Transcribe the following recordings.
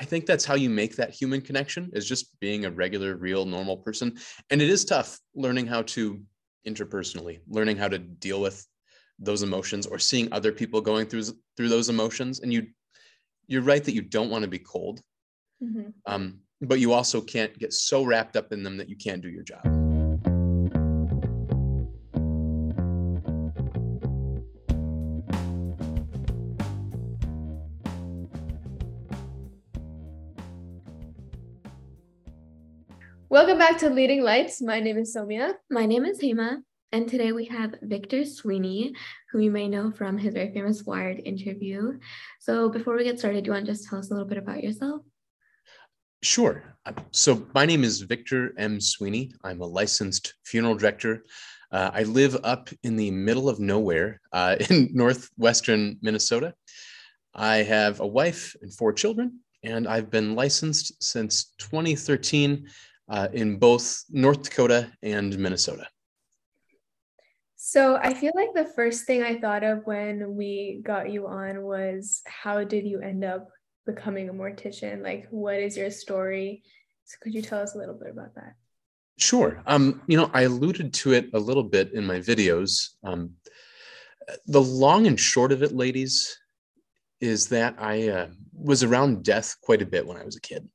I think that's how you make that human connection is just being a regular, real, normal person. And it is tough learning how to interpersonally, learning how to deal with those emotions or seeing other people going through through those emotions. And you you're right that you don't want to be cold. Mm-hmm. Um, but you also can't get so wrapped up in them that you can't do your job. Welcome back to Leading Lights. My name is Somia. My name is Hema. And today we have Victor Sweeney, who you may know from his very famous Wired interview. So before we get started, do you want to just tell us a little bit about yourself? Sure. So my name is Victor M. Sweeney. I'm a licensed funeral director. Uh, I live up in the middle of nowhere uh, in northwestern Minnesota. I have a wife and four children, and I've been licensed since 2013 uh, in both North Dakota and Minnesota. So I feel like the first thing I thought of when we got you on was how did you end up becoming a mortician? Like, what is your story? So could you tell us a little bit about that? Sure. Um, you know, I alluded to it a little bit in my videos. Um, the long and short of it, ladies, is that I uh, was around death quite a bit when I was a kid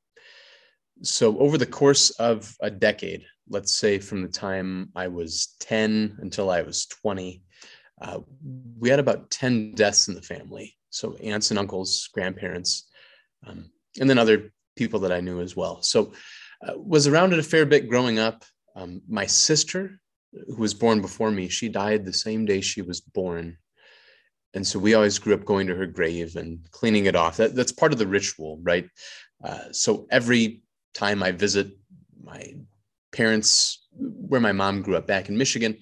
so over the course of a decade, let's say from the time I was 10 until I was 20, uh, we had about 10 deaths in the family. So aunts and uncles, grandparents, um, and then other people that I knew as well. So uh, was around it a fair bit growing up. Um, my sister, who was born before me, she died the same day she was born. And so we always grew up going to her grave and cleaning it off. That, that's part of the ritual, right? Uh, so every time I visit my parents, where my mom grew up back in Michigan,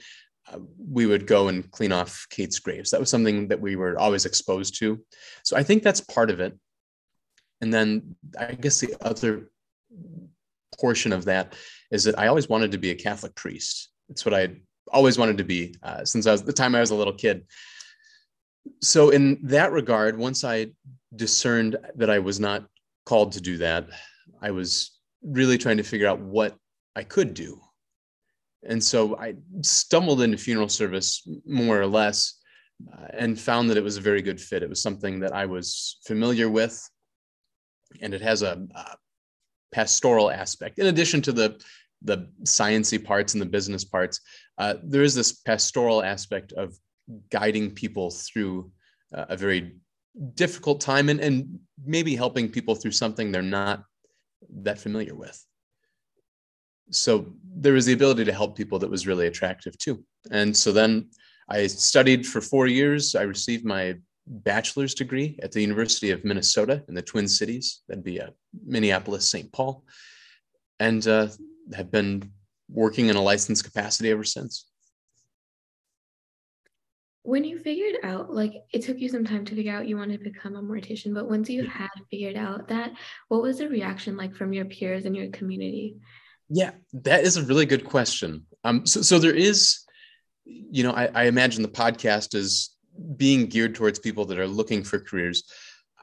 uh, we would go and clean off Kate's graves. That was something that we were always exposed to. So I think that's part of it. And then I guess the other portion of that is that I always wanted to be a Catholic priest. It's what I always wanted to be uh, since I was the time I was a little kid. So in that regard, once I discerned that I was not called to do that, I was really trying to figure out what I could do. And so I stumbled into funeral service more or less uh, and found that it was a very good fit. It was something that I was familiar with, and it has a, a pastoral aspect in addition to the the sciency parts and the business parts. Uh, there is this pastoral aspect of guiding people through uh, a very difficult time and, and maybe helping people through something they're not that familiar with. So there was the ability to help people that was really attractive too. And so then I studied for four years. I received my bachelor's degree at the University of Minnesota in the Twin Cities. That'd be a Minneapolis, St. Paul, and uh, have been working in a licensed capacity ever since when you figured out like it took you some time to figure out you wanted to become a mortician but once you had figured out that what was the reaction like from your peers and your community? Yeah that is a really good question. Um so, so there is you know I, I imagine the podcast is being geared towards people that are looking for careers.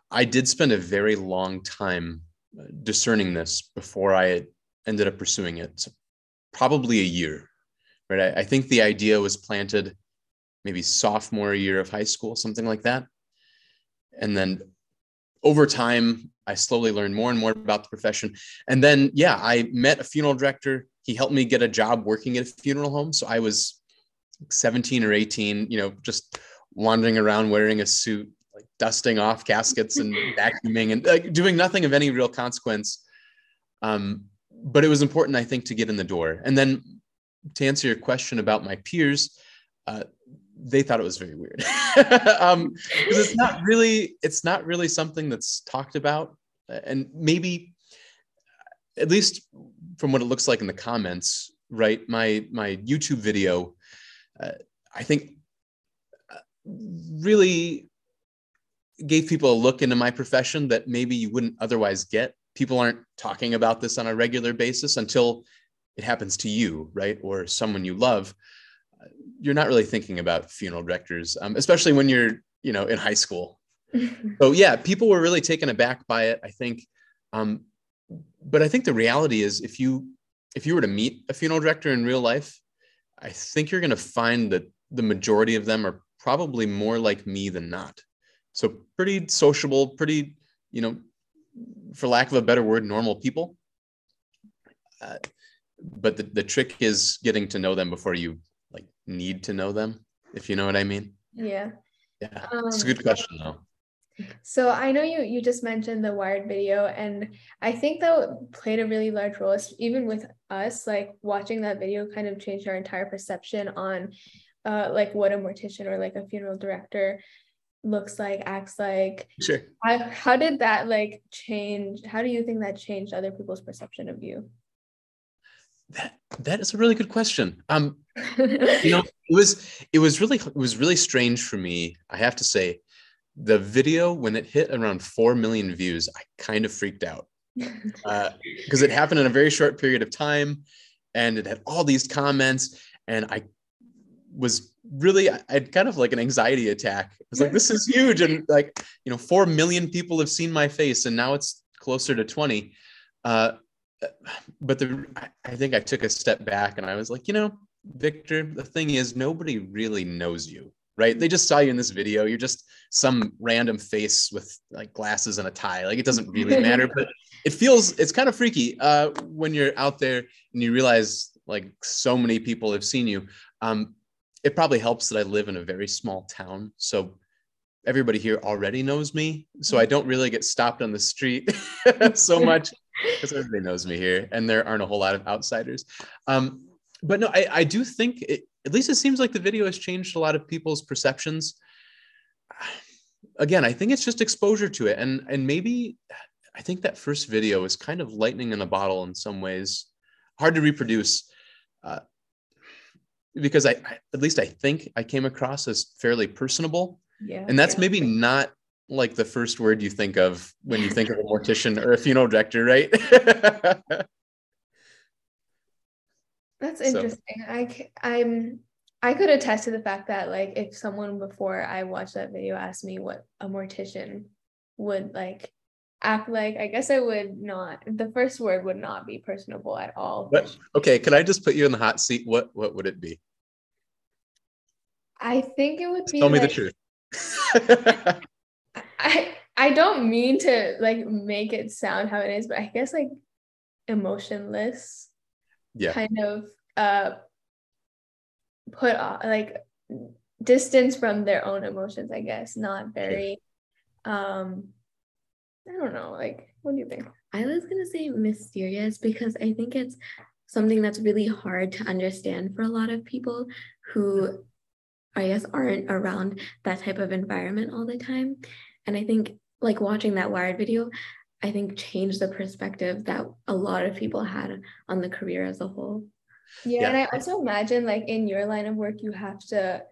I did spend a very long time uh, discerning this before i ended up pursuing it. So probably a year right? I, I think the idea was planted maybe sophomore year of high school, something like that. And then over time, I slowly learned more and more about the profession. And then, yeah, I met a funeral director. He helped me get a job working at a funeral home. So I was 17 or 18, you know, just wandering around wearing a suit, like dusting off caskets and vacuuming and like, doing nothing of any real consequence. Um, but it was important, I think, to get in the door. And then to answer your question about my peers, uh, they thought it was very weird. Um it's not really it's not really something that's talked about. And maybe at least from what it looks like in the comments right my my youtube video uh, i think uh, really gave people a look into my profession that maybe you wouldn't otherwise get. People aren't talking about this on a regular basis until it happens to you right or someone you love you're not really thinking about funeral directors, um, especially when you're, you know, in high school. so yeah, people were really taken aback by it. I think Um, but I think the reality is if you if you were to meet a funeral director in real life, I think you're going to find that the majority of them are probably more like me than not. So pretty sociable, pretty, you know, for lack of a better word, normal people. Uh, but the, the trick is getting to know them before you like need to know them, if you know what I mean. Yeah. Yeah. Um, it's a good question though. So I know you you just mentioned the Wired video, and I think that played a really large role, even with us. Like watching that video kind of changed our entire perception on, uh, like what a mortician or like a funeral director looks like, acts like. Sure. How, how did that like change? How do you think that changed other people's perception of you? That that is a really good question. Um, you know, it was it was really it was really strange for me. I have to say, the video when it hit around four million views, I kind of freaked out because uh, it happened in a very short period of time, and it had all these comments, and I was really I had kind of like an anxiety attack. I was like, this is huge. And like, you know, four million people have seen my face and now it's closer to 20. Uh, but the I think I took a step back and I was like, you know, Victor, the thing is nobody really knows you, right? They just saw you in this video. You're just some random face with like glasses and a tie. Like it doesn't really matter, but it feels it's kind of freaky uh, when you're out there and you realize like so many people have seen you. Um, it probably helps that I live in a very small town. So everybody here already knows me. So I don't really get stopped on the street so much because everybody knows me here and there aren't a whole lot of outsiders. Um, but no, I, I do think, it, at least it seems like the video has changed a lot of people's perceptions. Again, I think it's just exposure to it. And, and maybe I think that first video is kind of lightning in a bottle in some ways, hard to reproduce. Uh, because I, I, at least I think I came across as fairly personable. Yeah. And that's yeah. maybe not like the first word you think of when you think of a mortician or a funeral director, right? that's interesting. So. I I'm I could attest to the fact that like if someone before I watched that video asked me what a mortician would like act like i guess i would not the first word would not be personable at all but okay can i just put you in the hot seat what what would it be i think it would be tell me the truth i i don't mean to like make it sound how it is but i guess like emotionless yeah kind of uh put off like distance from their own emotions i guess not very um I don't know. Like, what do you think? I was gonna say mysterious because I think it's something that's really hard to understand for a lot of people who I guess aren't around that type of environment all the time. And I think like watching that Wired video, I think changed the perspective that a lot of people had on the career as a whole. Yeah, yeah. and I also imagine like in your line of work, you have to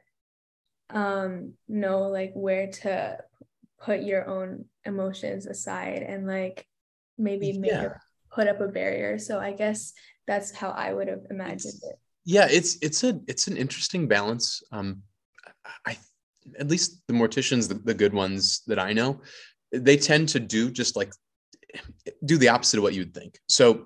um know like where to put your own emotions aside and like maybe make yeah. a, put up a barrier so i guess that's how i would have imagined it's, it yeah it's it's a it's an interesting balance um i at least the morticians the, the good ones that i know they tend to do just like do the opposite of what you'd think. So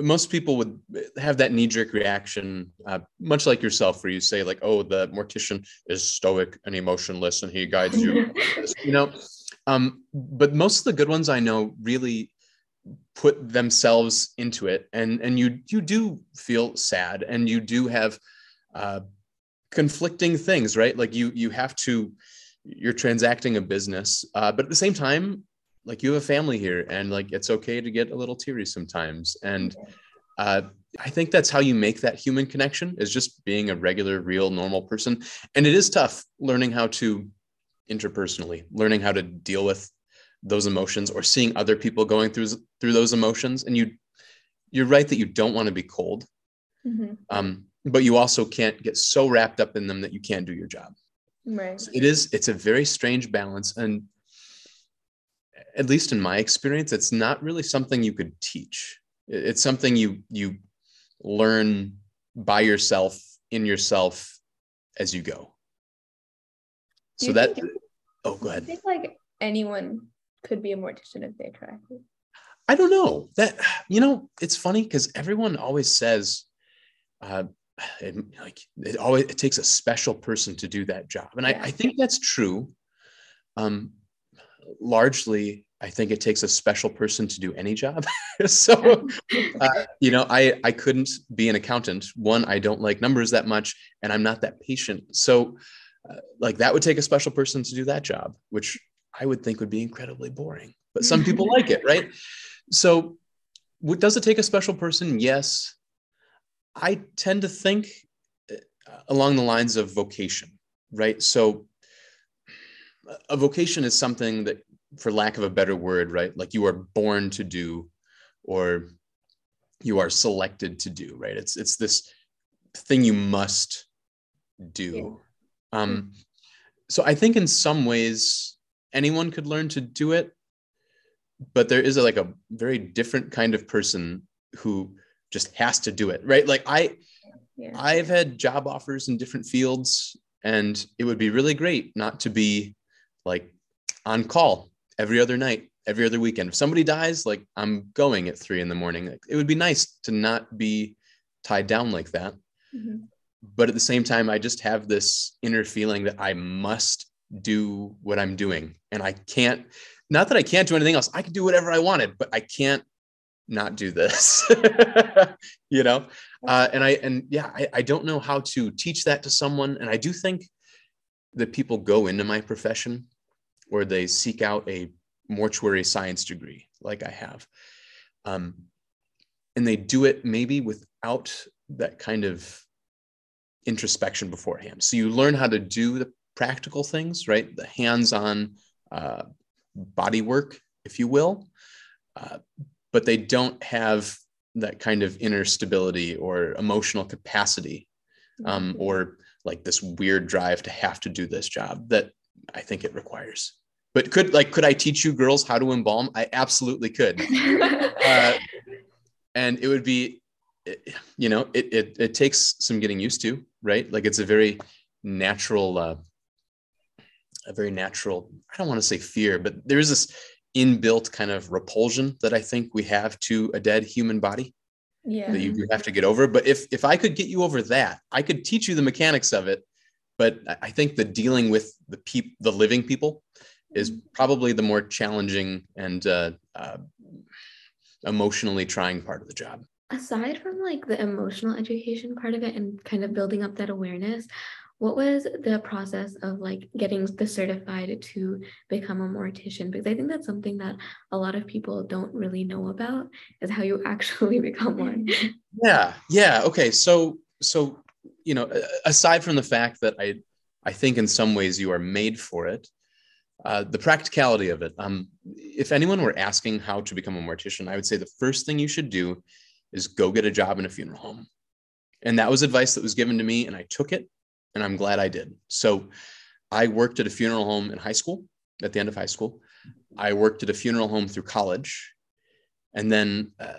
most people would have that knee-jerk reaction uh, much like yourself where you say like oh the mortician is stoic and emotionless and he guides you. You know um, but most of the good ones i know really put themselves into it and and you you do feel sad and you do have uh, conflicting things right? Like you you have to you're transacting a business uh, but at the same time like you have a family here and like it's okay to get a little teary sometimes. And uh, i think that's how you make that human connection is just being a regular real normal person. And it is tough learning how to interpersonally learning how to deal with those emotions or seeing other people going through through those emotions. And you you're right that you don't want to be cold. Mm-hmm. um, but you also can't get so wrapped up in them that you can't do your job right so it is it's a very strange balance and at least in my experience, it's not really something you could teach. It's something you you learn by yourself in yourself as you go. So you that think, oh go ahead. I think like anyone could be a mortician if they try. I don't know that, you know, it's funny because everyone always says, uh, it, like it always it takes a special person to do that job and I, I think that's true um largely I think it takes a special person to do any job. so, uh, you know, I I couldn't be an accountant. One, I don't like numbers that much, and I'm not that patient. So, uh, like that would take a special person to do that job, which I would think would be incredibly boring. But some people like it, right? So, what, does it take a special person? Yes. I tend to think uh, along the lines of vocation, right? So, a vocation is something that for lack of a better word, right? Like you are born to do or you are selected to do, right? It's it's this thing you must do. Yeah. Um, so I think in some ways anyone could learn to do it, but there is a, like a very different kind of person who just has to do it, right? Like I yeah. I've had job offers in different fields and it would be really great not to be like on call every other night, every other weekend. If somebody dies, like I'm going at three in the morning. Like, it would be nice to not be tied down like that. Mm-hmm. But at the same time, I just have this inner feeling that I must do what I'm doing. And I can't, not that I can't do anything else. I can do whatever I wanted, but I can't not do this you know uh, and i and yeah I, I don't know how to teach that to someone and i do think that people go into my profession or they seek out a mortuary science degree like I have. Um, and they do it maybe without that kind of introspection beforehand. So you learn how to do the practical things, right? The hands on uh, body work, if you will. Uh, but they don't have that kind of inner stability or emotional capacity um, mm-hmm. or like this weird drive to have to do this job that I think it requires. But could like could i teach you girls how to embalm? I absolutely could. Uh, and it would be you know it, it it takes some getting used to right? Like it's a very natural uh, a very natural i don't want to say fear but there's this inbuilt kind of repulsion that i think we have to a dead human body yeah that you, have to get over. But if if i could get you over that i could teach you the mechanics of it. But i think the dealing with the people the living people is probably the more challenging and uh, uh, emotionally trying part of the job. Aside from like the emotional education part of it and kind of building up that awareness, what was the process of like getting the certified to become a mortician? Because I think that's something that a lot of people don't really know about is how you actually become one. Yeah, yeah. Okay, so so you know, aside from the fact that I I think in some ways you are made for it. Uh, the practicality of it. Um, if anyone were asking how to become a mortician, I would say the first thing you should do is go get a job in a funeral home. And that was advice that was given to me, and I took it, and I'm glad I did. So I worked at a funeral home in high school, at the end of high school. I worked at a funeral home through college. And then uh,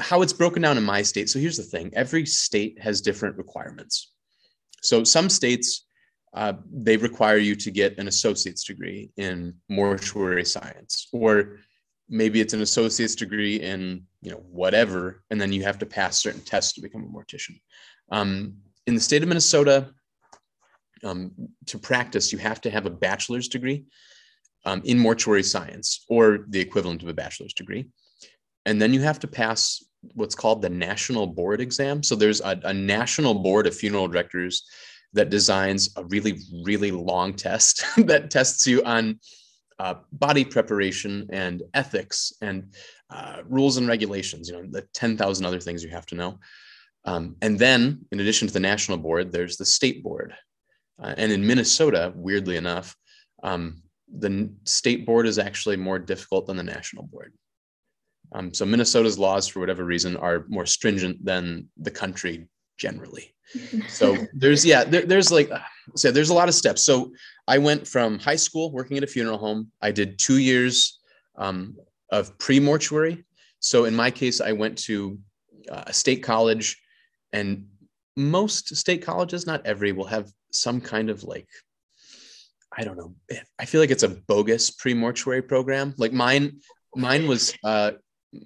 how it's broken down in my state. So here's the thing every state has different requirements. So some states, uh, they require you to get an associate's degree in mortuary science, or maybe it's an associate's degree in you know whatever, and then you have to pass certain tests to become a mortician. Um, in the state of Minnesota, um, to practice, you have to have a bachelor's degree um, in mortuary science, or the equivalent of a bachelor's degree, and then you have to pass what's called the national board exam. So there's a, a national board of funeral directors that designs a really, really long test that tests you on uh, body preparation and ethics and uh, rules and regulations, you know, the 10,000 other things you have to know. Um, and then, in addition to the national board, there's the state board. Uh, and in Minnesota, weirdly enough, um, the state board is actually more difficult than the national board. Um, so Minnesota's laws, for whatever reason, are more stringent than the country generally so there's yeah there, there's like so there's a lot of steps so i went from high school working at a funeral home i did two years um, of pre-mortuary so in my case i went to uh, a state college and most state colleges not every will have some kind of like i don't know i feel like it's a bogus pre-mortuary program like mine mine was uh,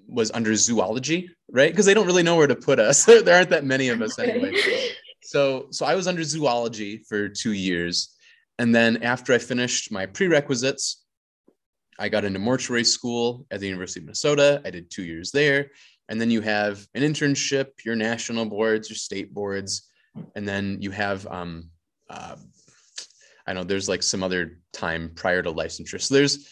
was under zoology, right? Because they don't really know where to put us. there aren't that many of us anyway. So so I was under zoology for two years, and then after I finished my prerequisites, I got into mortuary school at the University of Minnesota. I did two years there, and then you have an internship, your national boards, your state boards, and then you have um, uh, I know there's like some other time prior to licensure. So there's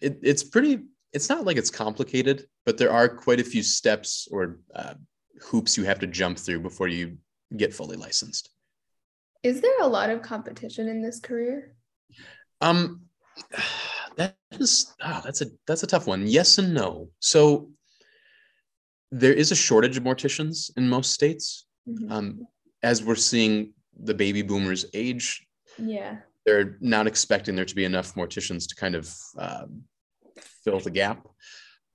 it, it's pretty it's not like it's complicated, but there are quite a few steps or uh, hoops you have to jump through before you get fully licensed. Is there a lot of competition in this career? Um, that is oh, that's a that's a tough one. Yes and no. So there is a shortage of morticians in most states. Mm-hmm. Um, as we're seeing the baby boomers age, yeah, they're not expecting there to be enough morticians to kind of um, fill the gap.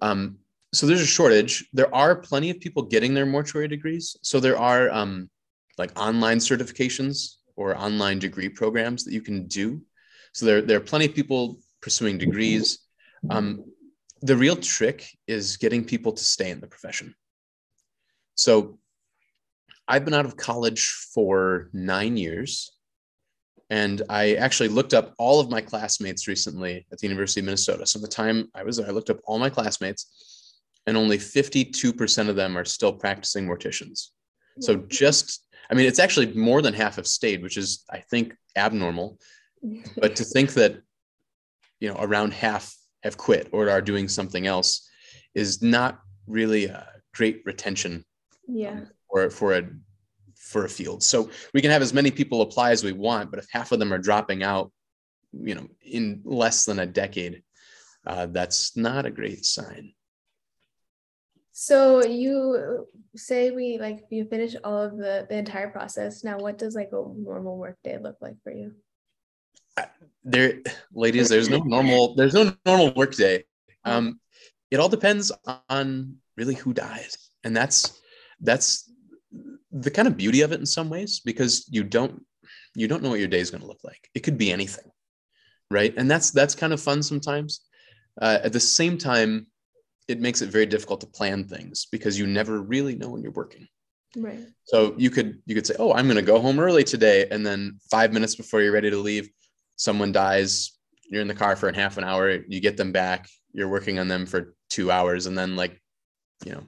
Um, so there's a shortage. There are plenty of people getting their mortuary degrees. So there are um, like online certifications or online degree programs that you can do. So there, there are plenty of people pursuing degrees. Um, the real trick is getting people to stay in the profession. So I've been out of college for nine years. And I actually looked up all of my classmates recently at the University of Minnesota. So, the time I was there, I looked up all my classmates, and only 52% of them are still practicing morticians. So, just, I mean, it's actually more than half have stayed, which is, I think, abnormal. But to think that, you know, around half have quit or are doing something else is not really a great retention yeah. for, for a for a field. So we can have as many people apply as we want, but if half of them are dropping out, you know, in less than a decade, uh, that's not a great sign. So you say we like you finish all of the the entire process. Now, what does like a normal work day look like for you? There, ladies, there's no normal there's no normal work day. Um, it all depends on really who dies, and that's that's the kind of beauty of it in some ways because you don't you don't know what your day is going to look like. It could be anything right? And that's that's kind of fun sometimes. Uh, at the same time it makes it very difficult to plan things because you never really know when you're working. Right. So you could you could say oh i'm going to go home early today and then five minutes before you're ready to leave someone dies you're in the car for a half an hour you get them back you're working on them for two hours and then like you know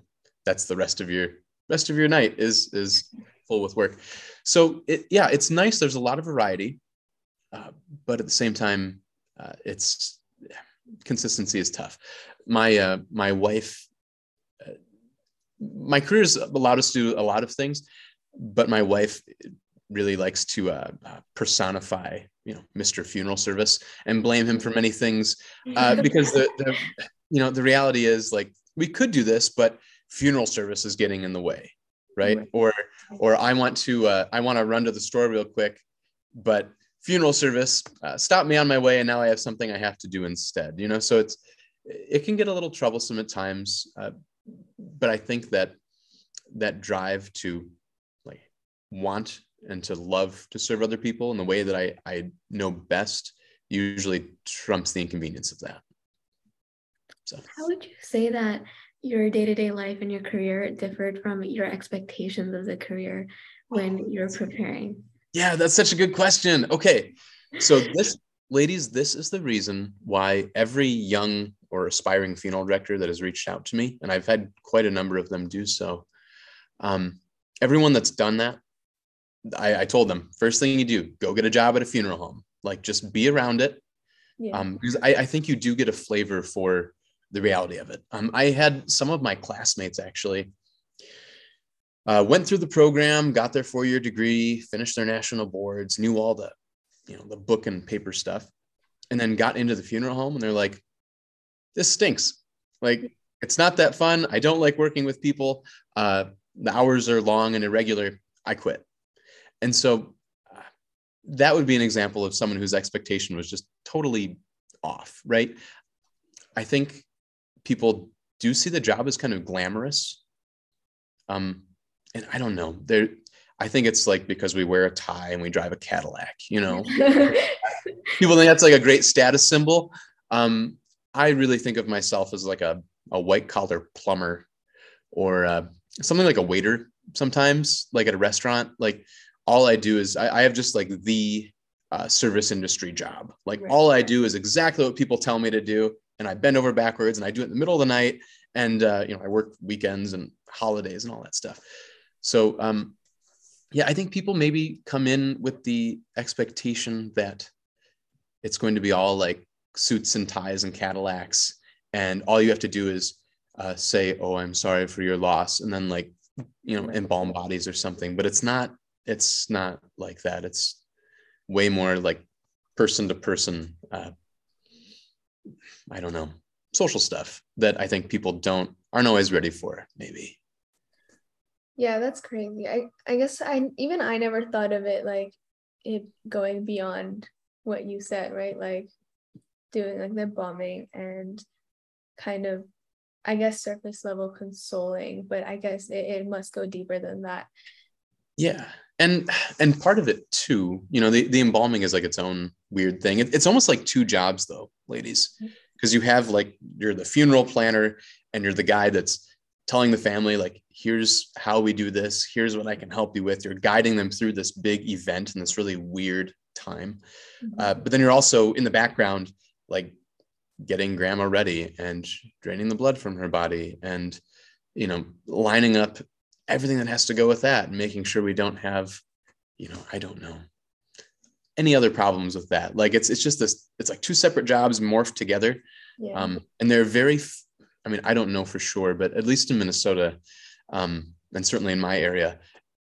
that's the rest of your rest of your night is is full with work. So it, yeah, it's nice. There's a lot of variety, uh, but at the same time, uh, it's consistency is tough. My uh, my wife, uh, my career has allowed us to do a lot of things, but my wife really likes to uh, uh, personify, you know, Mr. Funeral Service and blame him for many things because the, the you know the reality is like we could do this, but funeral service is getting in the way right, right. or or i want to uh, i want to run to the store real quick but funeral service uh, stopped me on my way and now i have something i have to do instead you know so it's it can get a little troublesome at times uh, but i think that that drive to like want and to love to serve other people in the way that i i know best usually trumps the inconvenience of that so how would you say that your day-to-day life and your career differed from your expectations of the career when you're preparing? Yeah, that's such a good question. Okay. So this ladies, this is the reason why every young or aspiring funeral director that has reached out to me, and I've had quite a number of them do so. Um, everyone that's done that, I, I told them first thing you do, go get a job at a funeral home. Like just be around it. Yeah. Um, because I, I think you do get a flavor for the reality of it. Um, I had some of my classmates actually uh, went through the program, got their four-year degree, finished their national boards, knew all the, you know, the book and paper stuff, and then got into the funeral home, and they're like, "This stinks. Like, it's not that fun. I don't like working with people. Uh, the hours are long and irregular. I quit." And so, that would be an example of someone whose expectation was just totally off, right? I think people do see the job as kind of glamorous. Um, and I don't know. There, I think it's like because we wear a tie and we drive a Cadillac. You know, people think that's like a great status symbol. Um, I really think of myself as like a, a white collar plumber or uh, something like a waiter sometimes, like at a restaurant. Like all I do is I, I have just like the uh, service industry job. Like right. all I do is exactly what people tell me to do. And I bend over backwards and I do it in the middle of the night. And, uh, you know, I work weekends and holidays and all that stuff. So, um, yeah, I think people maybe come in with the expectation that it's going to be all like suits and ties and Cadillacs. And all you have to do is uh, say, "Oh, I'm sorry for your loss," and then like you know embalm bodies or something. But it's not. It's not like that. It's way more like person to person. Uh, I don't know social stuff that I think people don't aren't always ready for. Maybe. Yeah, that's crazy. I I guess I even I never thought of it like it going beyond what you said, right? Like doing like the embalming and kind of I guess surface level consoling, but I guess it, it must go deeper than that. Yeah. And and part of it too, you know, the, the embalming is like its own weird thing. It, it's almost like two jobs though, ladies. Because you have like you're the funeral planner and you're the guy that's telling the family like here's how we do this here's what i can help you with you're guiding them through this big event and this really weird time mm-hmm. uh, but then you're also in the background like getting grandma ready and draining the blood from her body and you know lining up everything that has to go with that and making sure we don't have you know i don't know any other problems with that like it's it's just this it's like two separate jobs morphed together yeah. um and they're very i mean i don't know for sure but at least in minnesota um and certainly in my area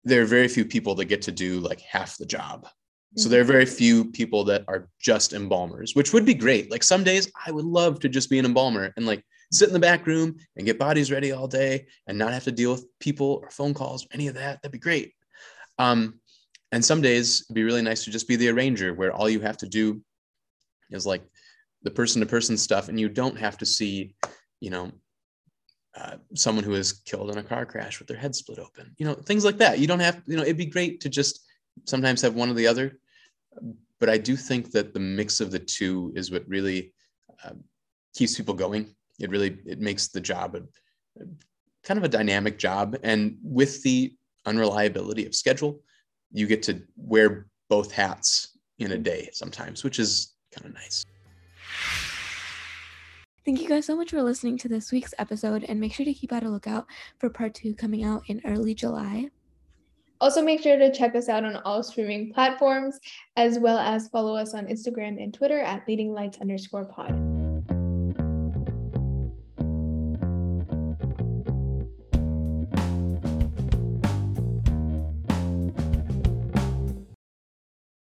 there are very few people that get to do like half the job so there are very few people that are just embalmers, which would be great. Like some days I would love to just be an embalmer and like sit in the back room and get bodies ready all day and not have to deal with people or phone calls or any of that. That'd be great. Um, and some days it'd be really nice to just be the arranger where all you have to do is like the person to person stuff and you don't have to see, you know, uh, someone who is killed in a car crash with their head split open, you know, things like that. You don't have, you know, it'd be great to just sometimes have one or the other. But I do think that the mix of the two is what really uh, keeps people going. It really it makes the job a, a, kind of a dynamic job, and with the unreliability of schedule, you get to wear both hats in a mm-hmm. day sometimes, which is kind of nice. Thank you guys so much for listening to this week's episode, and make sure to keep out a lookout for part two coming out in early July. Also, make sure to check us out on all streaming platforms, as well as follow us on Instagram and Twitter at leading lights underscore pod.